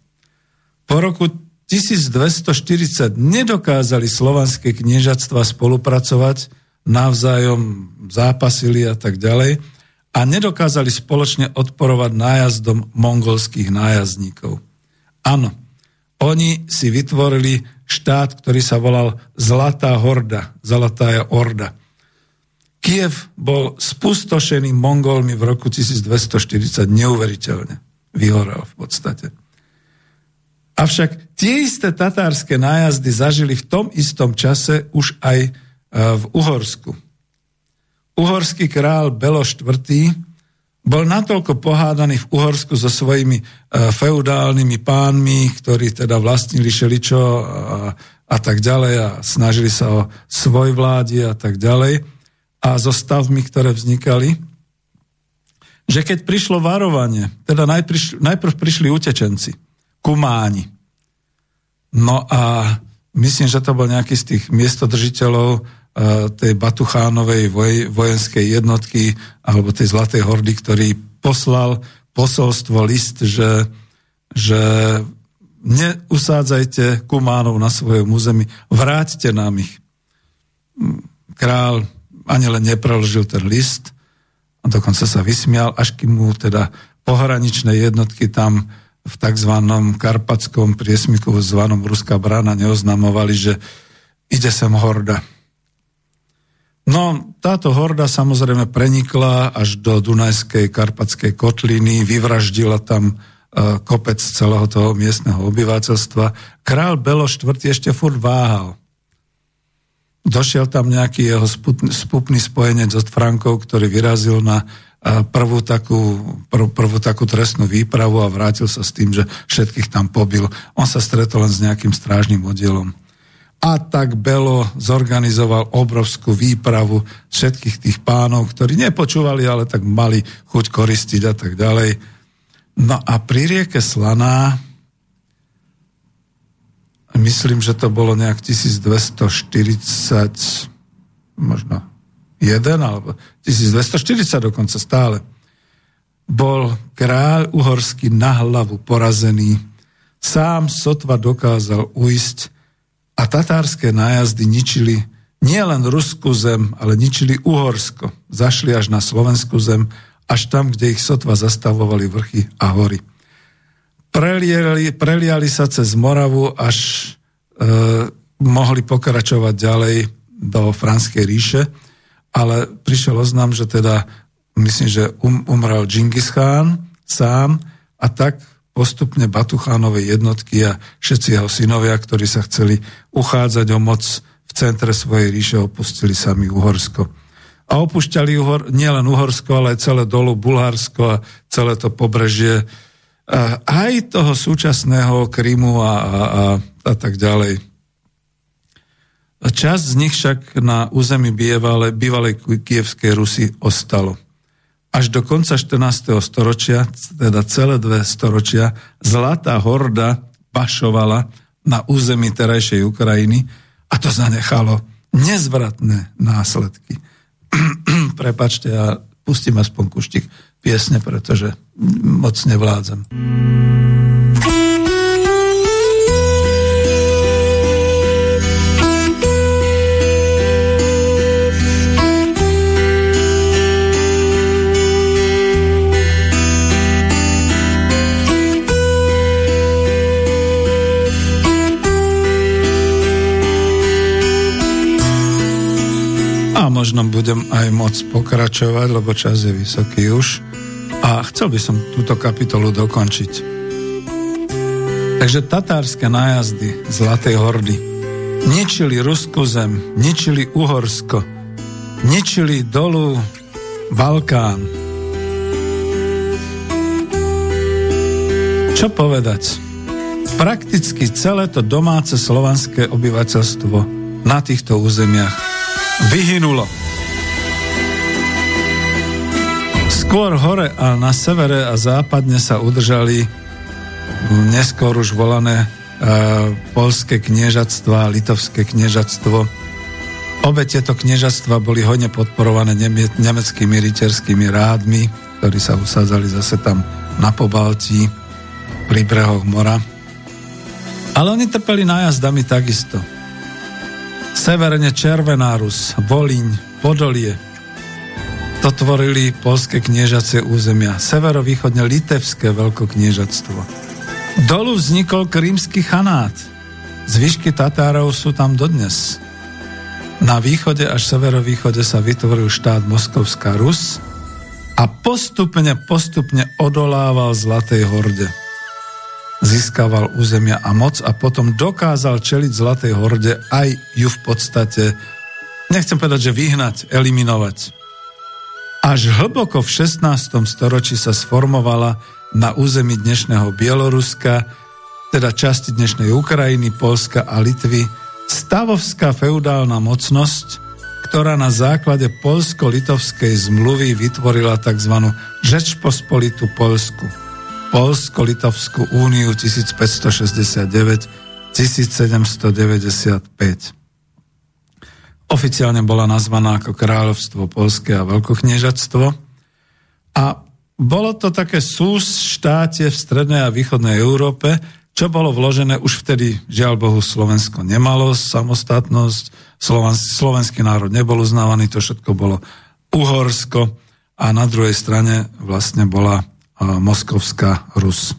Po roku 1240 nedokázali slovanské kniežatstva spolupracovať, navzájom zápasili a tak ďalej a nedokázali spoločne odporovať nájazdom mongolských nájazdníkov. Áno, oni si vytvorili štát, ktorý sa volal Zlatá horda, Zlatá orda. Kiev bol spustošený Mongolmi v roku 1240 neuveriteľne. Vyhorel v podstate. Avšak tie isté tatárske nájazdy zažili v tom istom čase už aj e, v Uhorsku uhorský král Belo IV. bol natoľko pohádaný v Uhorsku so svojimi e, feudálnymi pánmi, ktorí teda vlastnili šeličo a, a tak ďalej a snažili sa o svoj vládi a tak ďalej a so stavmi, ktoré vznikali, že keď prišlo varovanie, teda najprv, najprv prišli utečenci, kumáni. No a myslím, že to bol nejaký z tých miestodržiteľov tej Batuchánovej voj, vojenskej jednotky alebo tej Zlatej hordy, ktorý poslal posolstvo, list, že, že neusádzajte Kumánov na svojom území, vráťte nám ich. Král ani len nepreložil ten list a dokonca sa vysmial, až kým mu teda pohraničné jednotky tam v tzv. karpatskom priesmiku zvanom Ruská brána neoznamovali, že ide sem horda No, táto horda samozrejme prenikla až do Dunajskej karpatskej kotliny, vyvraždila tam uh, kopec celého toho miestneho obyvateľstva. Král Belo IV. ešte furt váhal. Došiel tam nejaký jeho spupný spojenec od Frankov, ktorý vyrazil na uh, prvú takú, prv, prvú takú trestnú výpravu a vrátil sa s tým, že všetkých tam pobil. On sa stretol len s nejakým strážnym oddielom a tak Belo zorganizoval obrovskú výpravu všetkých tých pánov, ktorí nepočúvali, ale tak mali chuť koristiť a tak ďalej. No a pri rieke Slaná, myslím, že to bolo nejak 1240, možno alebo 1240 dokonca stále, bol kráľ uhorský na hlavu porazený. Sám sotva dokázal uísť a tatárske nájazdy ničili nielen Ruskú zem, ale ničili Uhorsko. Zašli až na Slovenskú zem, až tam, kde ich sotva zastavovali vrchy a hory. Preliali, preliali sa cez Moravu, až e, mohli pokračovať ďalej do Franskej ríše, ale prišiel oznam, že teda, myslím, že um, umrel Džingis Khan sám a tak postupne Batuchánové jednotky a všetci jeho synovia, ktorí sa chceli uchádzať o moc v centre svojej ríše, opustili sami Uhorsko. A opúšťali Uhor, nielen Uhorsko, ale aj celé dolu Bulharsko a celé to pobrežie aj toho súčasného Krymu a, a, a, a tak ďalej. Časť z nich však na území bývalej, bývalej kievskej Rusy ostalo. Až do konca 14. storočia, teda celé dve storočia, Zlatá horda pašovala na území terajšej Ukrajiny a to zanechalo nezvratné následky. Prepačte, ja pustím aspoň kuštik piesne, pretože moc nevládzam. Budem aj môcť pokračovať, lebo čas je vysoký už. A chcel by som túto kapitolu dokončiť. Takže tatárske nájazdy Zlatej hordy ničili Ruskú zem, ničili Uhorsko, ničili dolu Balkán. Čo povedať? Prakticky celé to domáce slovanské obyvateľstvo na týchto územiach vyhynulo. Skôr hore a na severe a západne sa udržali neskôr už volané uh, polské kniežatstva a litovské kniežatstvo. Obe tieto kniežatstva boli hodne podporované neme- nemeckými rytierskými rádmi, ktorí sa usádzali zase tam na Pobaltí, pri brehoch mora. Ale oni trpeli nájazdami takisto. Severne Červená Rus, Voliň, Podolie. To tvorili polské kniežacie územia, severovýchodne litevské veľkokniežatstvo. Dolu vznikol krímsky chanát. Zvyšky Tatárov sú tam dodnes. Na východe až severovýchode sa vytvoril štát Moskovská Rus a postupne, postupne odolával Zlatej horde získaval územia a moc a potom dokázal čeliť Zlatej horde aj ju v podstate, nechcem povedať, že vyhnať, eliminovať. Až hlboko v 16. storočí sa sformovala na území dnešného Bieloruska, teda časti dnešnej Ukrajiny, Polska a Litvy, stavovská feudálna mocnosť, ktorá na základe polsko-litovskej zmluvy vytvorila tzv. Žečpospolitu Polsku. Polsko-Litovskú úniu 1569-1795. Oficiálne bola nazvaná ako Kráľovstvo Polské a Veľkokniežatstvo a bolo to také súštátie v strednej a východnej Európe, čo bolo vložené už vtedy, žiaľ Bohu, Slovensko nemalo samostatnosť, slovenský národ nebol uznávaný, to všetko bolo Uhorsko a na druhej strane vlastne bola Moskovská Rus.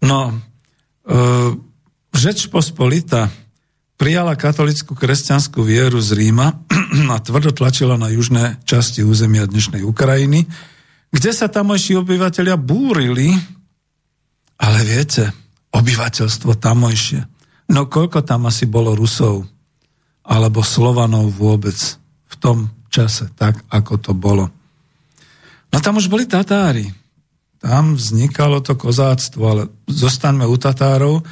No, e, Žeč Pospolita prijala katolickú kresťanskú vieru z Ríma a tvrdo tlačila na južné časti územia dnešnej Ukrajiny, kde sa tamojší obyvateľia búrili, ale viete, obyvateľstvo tamojšie, no koľko tam asi bolo Rusov alebo Slovanov vôbec v tom čase, tak ako to bolo. No tam už boli Tatári. Tam vznikalo to kozáctvo, ale zostaňme u Tatárov,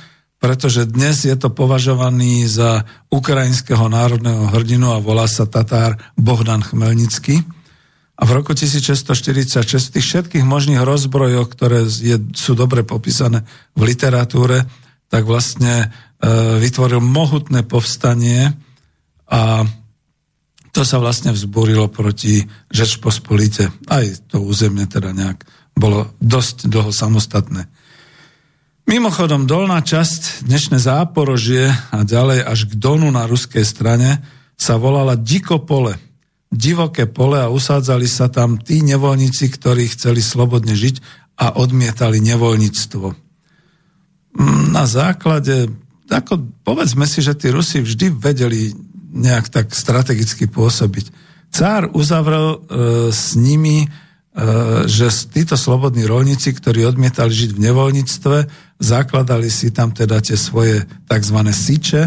pretože dnes je to považovaný za ukrajinského národného hrdinu a volá sa Tatár Bohdan Chmelnický. A v roku 1646 v tých všetkých možných rozbrojoch, ktoré je, sú dobre popísané v literatúre, tak vlastne e, vytvoril mohutné povstanie a to sa vlastne vzbúrilo proti Žečpospolite. Aj to územie teda nejak bolo dosť dlho samostatné. Mimochodom, dolná časť, dnešné záporožie a ďalej až k Donu na ruskej strane sa volala Dikopole. Divoké pole a usádzali sa tam tí nevoľníci, ktorí chceli slobodne žiť a odmietali nevoľníctvo. Na základe, ako povedzme si, že tí Rusi vždy vedeli nejak tak strategicky pôsobiť. Cár uzavrel e, s nimi že títo slobodní rolníci, ktorí odmietali žiť v nevoľníctve, zakladali si tam teda tie svoje tzv. siče.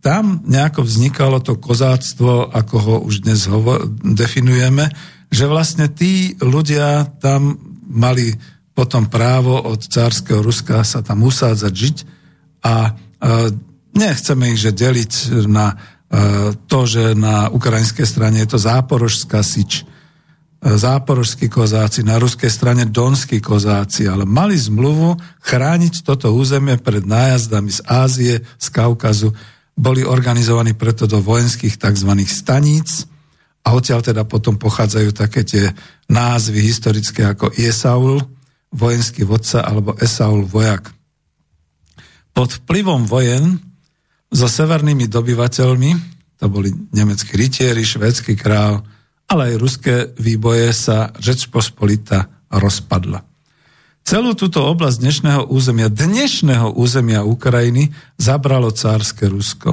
Tam nejako vznikalo to kozáctvo, ako ho už dnes hovo- definujeme, že vlastne tí ľudia tam mali potom právo od cárskeho Ruska sa tam usádzať žiť a e, nechceme ich že deliť na e, to, že na ukrajinskej strane je to záporožská sič, záporožskí kozáci, na ruskej strane donskí kozáci, ale mali zmluvu chrániť toto územie pred nájazdami z Ázie, z Kaukazu. Boli organizovaní preto do vojenských tzv. staníc a odtiaľ teda potom pochádzajú také tie názvy historické ako Esaul, vojenský vodca, alebo Esaul, vojak. Pod vplyvom vojen so severnými dobyvateľmi, to boli nemeckí rytieri, švédsky král, ale aj ruské výboje sa Žečpospolita rozpadla. Celú túto oblasť dnešného územia, dnešného územia Ukrajiny zabralo cárske Rusko.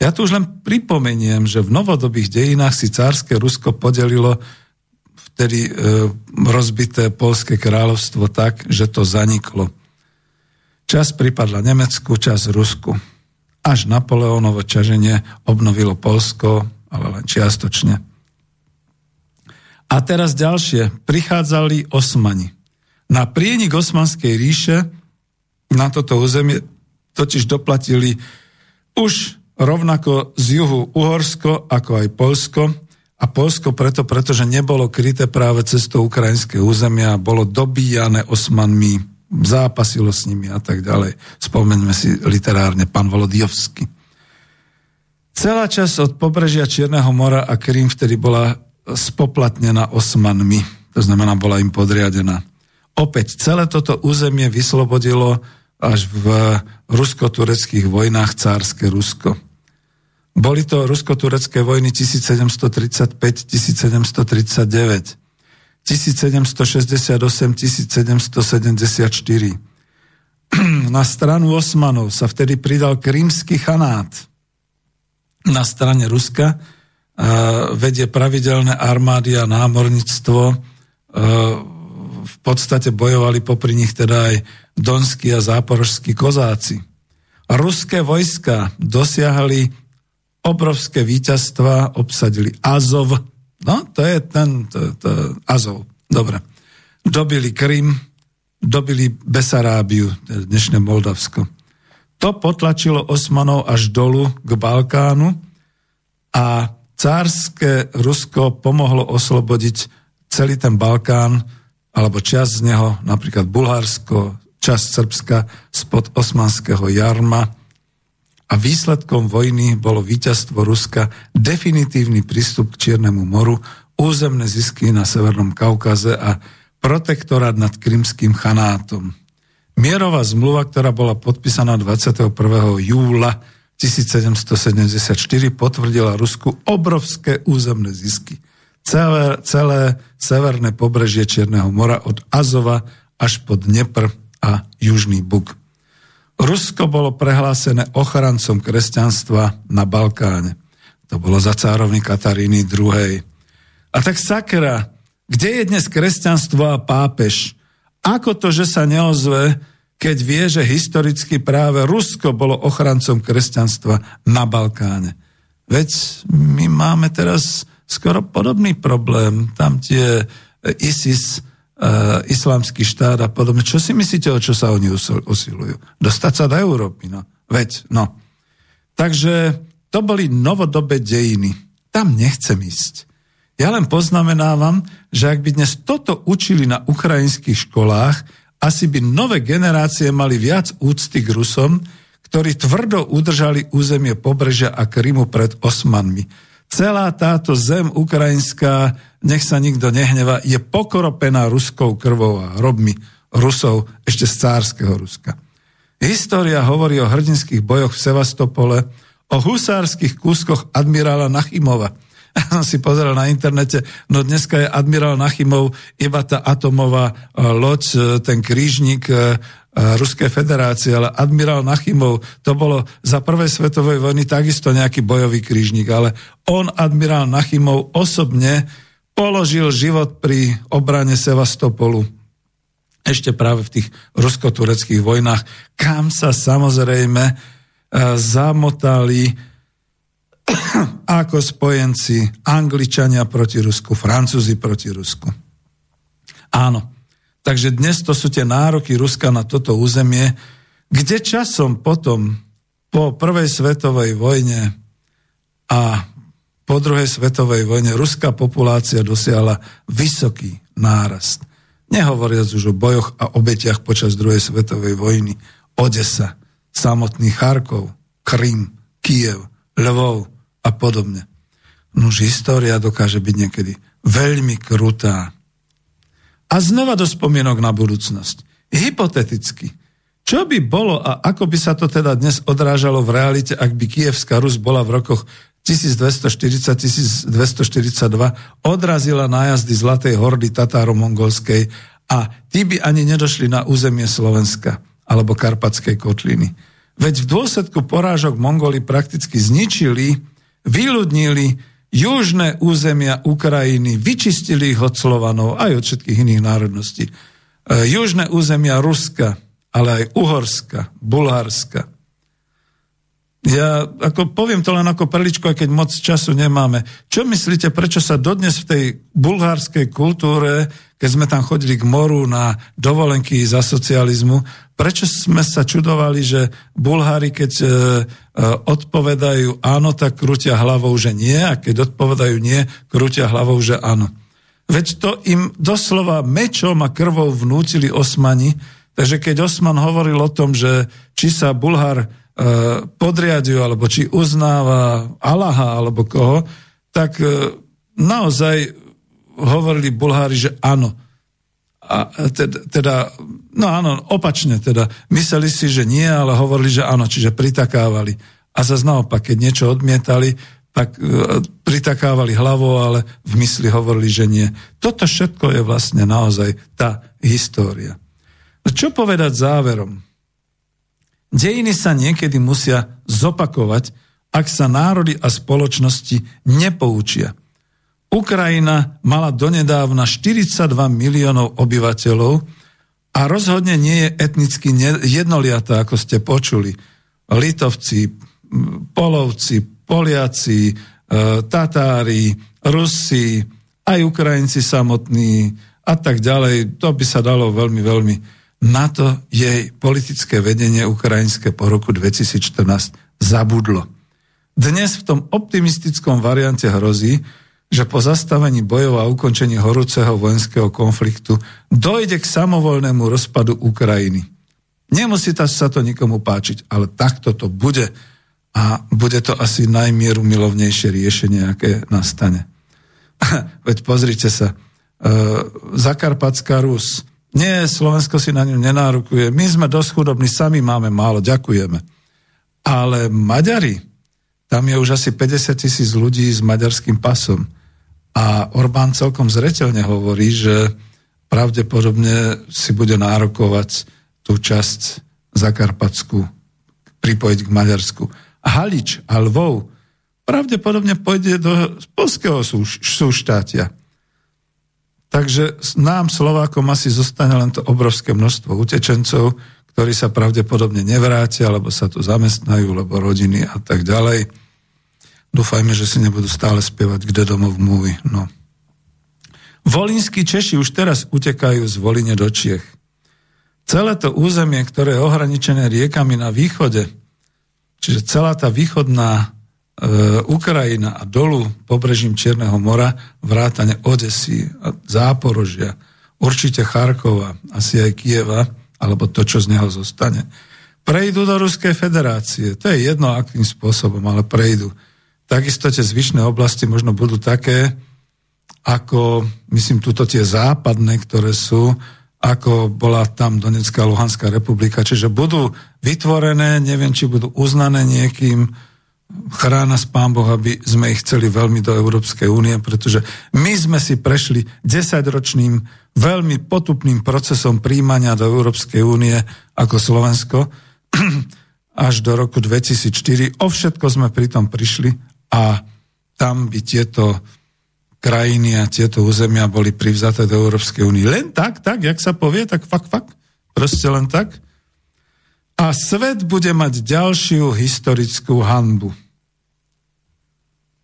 Ja tu už len pripomeniem, že v novodobých dejinách si cárske Rusko podelilo vtedy e, rozbité polské kráľovstvo tak, že to zaniklo. Čas pripadla Nemecku, čas Rusku. Až Napoleónovo čaženie obnovilo Polsko, ale len čiastočne. A teraz ďalšie. Prichádzali osmani. Na prienik Osmanskej ríše na toto územie totiž doplatili už rovnako z juhu Uhorsko, ako aj Polsko. A Polsko preto, pretože nebolo kryté práve cez to ukrajinské územia, bolo dobíjane osmanmi, zápasilo s nimi a tak ďalej. Spomeňme si literárne pán Volodijovský. Celá časť od pobrežia Čierneho mora a Krím vtedy bola spoplatnená osmanmi, to znamená, bola im podriadená. Opäť celé toto územie vyslobodilo až v rusko-tureckých vojnách cárske Rusko. Boli to rusko-turecké vojny 1735-1739, 1768-1774. Na stranu Osmanov sa vtedy pridal krímsky chanát. Na strane Ruska vedie pravidelné armády a námorníctvo. V podstate bojovali popri nich teda aj donskí a záporožskí kozáci. Ruské vojska dosiahli obrovské víťazstva, obsadili Azov. No, to je ten to, to, Azov. Dobre. Dobili Krym, dobili Besarábiu, dnešné Moldavsko. To potlačilo Osmanov až dolu k Balkánu a cárske Rusko pomohlo oslobodiť celý ten Balkán, alebo časť z neho, napríklad Bulharsko, časť Srbska spod osmanského jarma. A výsledkom vojny bolo víťazstvo Ruska, definitívny prístup k Čiernemu moru, územné zisky na Severnom Kaukaze a protektorát nad Krymským chanátom. Mierová zmluva, ktorá bola podpísaná 21. júla 1774 potvrdila Rusku obrovské územné zisky. Celé, celé severné pobrežie Čierneho mora od Azova až pod Dnepr a Južný Buk. Rusko bolo prehlásené ochrancom kresťanstva na Balkáne. To bolo za cárovny Kataríny II. A tak sakra, kde je dnes kresťanstvo a pápež? Ako to, že sa neozve keď vie, že historicky práve Rusko bolo ochrancom kresťanstva na Balkáne. Veď my máme teraz skoro podobný problém. Tam tie e, ISIS, uh, islamský štát a podobne. Čo si myslíte, o čo sa oni usilujú? Dostať sa do Európy, no. Veď, no. Takže to boli novodobé dejiny. Tam nechcem ísť. Ja len poznamenávam, že ak by dnes toto učili na ukrajinských školách, asi by nové generácie mali viac úcty k Rusom, ktorí tvrdo udržali územie pobrežia a Krymu pred Osmanmi. celá táto zem ukrajinská, nech sa nikto nehneva, je pokropená ruskou krvou a robmi Rusov ešte z cárskeho Ruska. História hovorí o hrdinských bojoch v Sevastopole, o husárskych kúskoch admirála Nachimova. Ja som si pozeral na internete, no dneska je admirál Nachimov iba tá atomová e, loď, e, ten krížnik e, Ruskej federácie, ale admirál Nachimov, to bolo za prvej svetovej vojny takisto nejaký bojový krížnik, ale on, admirál Nachimov, osobne položil život pri obrane Sevastopolu. Ešte práve v tých rusko-tureckých vojnách, kam sa samozrejme zamotali ako spojenci Angličania proti Rusku, Francúzi proti Rusku. Áno, takže dnes to sú tie nároky Ruska na toto územie, kde časom potom, po prvej svetovej vojne a po druhej svetovej vojne ruská populácia dosiahla vysoký nárast. Nehovoriac už o bojoch a obetiach počas druhej svetovej vojny. Odesa, samotný Charkov, Krym, Kiev, Lvov a podobne. Nož história dokáže byť niekedy veľmi krutá. A znova do spomienok na budúcnosť. Hypoteticky. Čo by bolo a ako by sa to teda dnes odrážalo v realite, ak by Kievská Rus bola v rokoch 1240-1242 odrazila nájazdy Zlatej hordy Tatáro-Mongolskej a tí by ani nedošli na územie Slovenska alebo Karpatskej kotliny. Veď v dôsledku porážok Mongoli prakticky zničili, vyľudnili južné územia Ukrajiny, vyčistili ich od Slovanov aj od všetkých iných národností. E, južné územia Ruska, ale aj Uhorska, Bulharska, ja ako poviem to len ako perličko, aj keď moc času nemáme. Čo myslíte, prečo sa dodnes v tej bulhárskej kultúre, keď sme tam chodili k moru na dovolenky za socializmu, prečo sme sa čudovali, že Bulhári, keď e, e, odpovedajú áno, tak krútia hlavou, že nie, a keď odpovedajú nie, krútia hlavou, že áno. Veď to im doslova mečom a krvou vnútili Osmani, takže keď Osman hovoril o tom, že či sa Bulhár E, podriadujú, alebo či uznáva Allaha, alebo koho, tak e, naozaj hovorili Bulhári, že áno. A teda, teda, no áno, opačne teda. Mysleli si, že nie, ale hovorili, že áno, čiže pritakávali. A zase naopak, keď niečo odmietali, tak e, pritakávali hlavou, ale v mysli hovorili, že nie. Toto všetko je vlastne naozaj tá história. No čo povedať záverom? Dejiny sa niekedy musia zopakovať, ak sa národy a spoločnosti nepoučia. Ukrajina mala donedávna 42 miliónov obyvateľov a rozhodne nie je etnicky jednoliatá, ako ste počuli. Litovci, Polovci, Poliaci, e, Tatári, Rusi, aj Ukrajinci samotní a tak ďalej. To by sa dalo veľmi, veľmi na to jej politické vedenie ukrajinské po roku 2014 zabudlo. Dnes v tom optimistickom variante hrozí, že po zastavení bojov a ukončení horúceho vojenského konfliktu dojde k samovolnému rozpadu Ukrajiny. Nemusí sa to nikomu páčiť, ale takto to bude a bude to asi najmieru milovnejšie riešenie, aké nastane. Veď pozrite sa, e, Zakarpatská Rus, nie, Slovensko si na ňu nenárukuje. My sme dosť chudobní, sami máme málo, ďakujeme. Ale Maďari, tam je už asi 50 tisíc ľudí s maďarským pasom. A Orbán celkom zretelne hovorí, že pravdepodobne si bude nárokovať tú časť Zakarpatsku pripojiť k Maďarsku. Halič a Lvov pravdepodobne pôjde do polského súštátia. Takže nám Slovákom asi zostane len to obrovské množstvo utečencov, ktorí sa pravdepodobne nevrátia, alebo sa tu zamestnajú, lebo rodiny a tak ďalej. Dúfajme, že si nebudú stále spievať kde domov múvy. No. Volínsky Češi už teraz utekajú z Voline do Čiech. Celé to územie, ktoré je ohraničené riekami na východe, čiže celá tá východná E, Ukrajina a dolu pobrežím Čierneho mora, vrátane Odesy a Záporožia, určite Charkova, asi aj Kieva, alebo to, čo z neho zostane, prejdú do Ruskej federácie. To je jedno, akým spôsobom, ale prejdú. Takisto tie zvyšné oblasti možno budú také, ako, myslím, tuto tie západné, ktoré sú, ako bola tam Donetská a Luhanská republika. Čiže budú vytvorené, neviem, či budú uznané niekým, chrána s pán Boh, aby sme ich chceli veľmi do Európskej únie, pretože my sme si prešli desaťročným veľmi potupným procesom príjmania do Európskej únie ako Slovensko až do roku 2004. O všetko sme pritom prišli a tam by tieto krajiny a tieto územia boli privzaté do Európskej únie. Len tak, tak, jak sa povie, tak fakt, fakt, proste len tak. A svet bude mať ďalšiu historickú hanbu.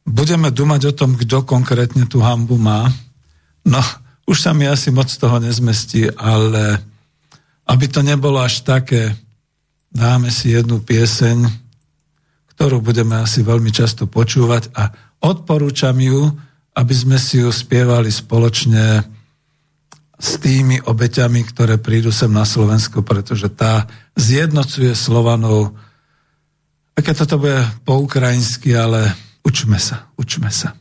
Budeme dumať o tom, kto konkrétne tú hambu má. No, už sa mi asi moc toho nezmestí, ale aby to nebolo až také, dáme si jednu pieseň, ktorú budeme asi veľmi často počúvať a odporúčam ju, aby sme si ju spievali spoločne s tými obeťami, ktoré prídu sem na Slovensko, pretože tá zjednocuje Slovanov. A keď toto bude po ukrajinsky, ale učme sa, učme sa.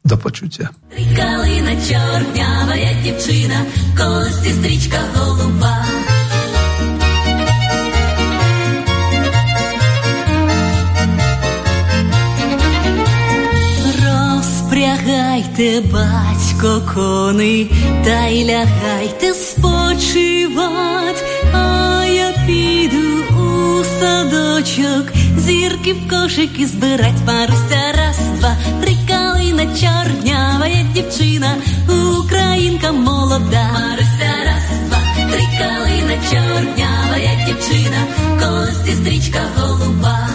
До почуття. Калина чорнява, як дівчина, колості стрічка голуба. Розпрягайте, батько, коней, та й лягайте спочивать, а я піду у садочок, зірки в кошики збирать, Маруся, раз, два, три калина чорнява, як дівчина, українка молода. Маруся, раз, два, три калина чорнява, як дівчина, кості стрічка голуба.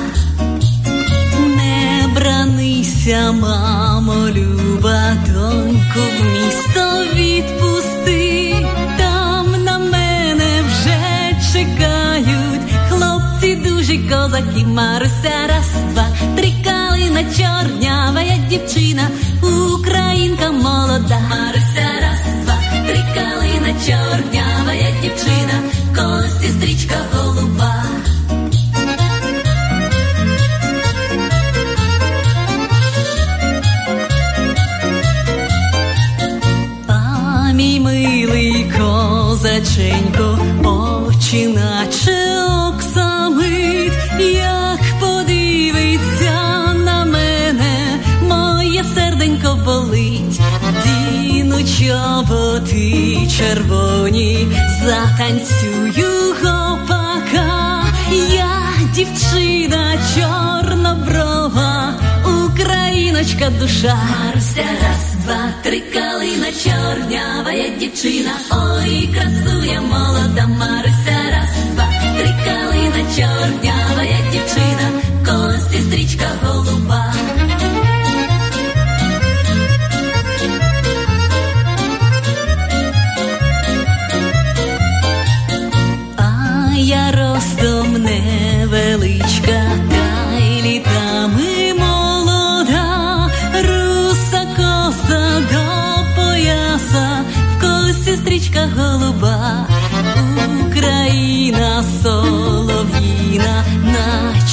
Бранися, мамо, люба, доньку в місто відпусти, там на мене вже чекають хлопці дужі козаки, Маруся, раз, два, три калина чорнява, як дівчина, українка молода, Маруся, раз, два, три калина чорнява, як дівчина, кості стрічка голуба. Козаченько, очі наче оксамит, як подивиться на мене, моє серденько болить, діну чоботи червоні, затанцюю гопака, я дівчина чорноброва, україночка душа, Маруся, раз, два, три калина чорнявая дівчина, ой, красує молода Маруся, раз, два, три калина чорнявая дівчина, кості стрічка голуба.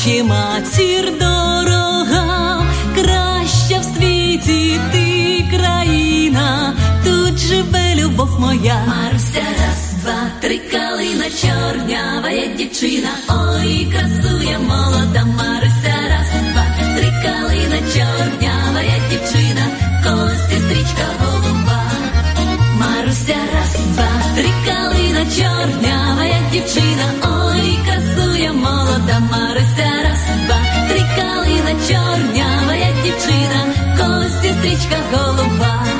чи матір дорога, краща в світі ти країна, тут живе любов моя. Марся раз, два, три калина, чорнявая дівчина, ой, красує молода, Марся раз, два, три калина, чорнявая дівчина, кості стрічка голуба, Марся раз, два, три калина, чорнявая дівчина мама Ростя, раз, два, три калина чорнява, як дівчина, колись стрічка голуба.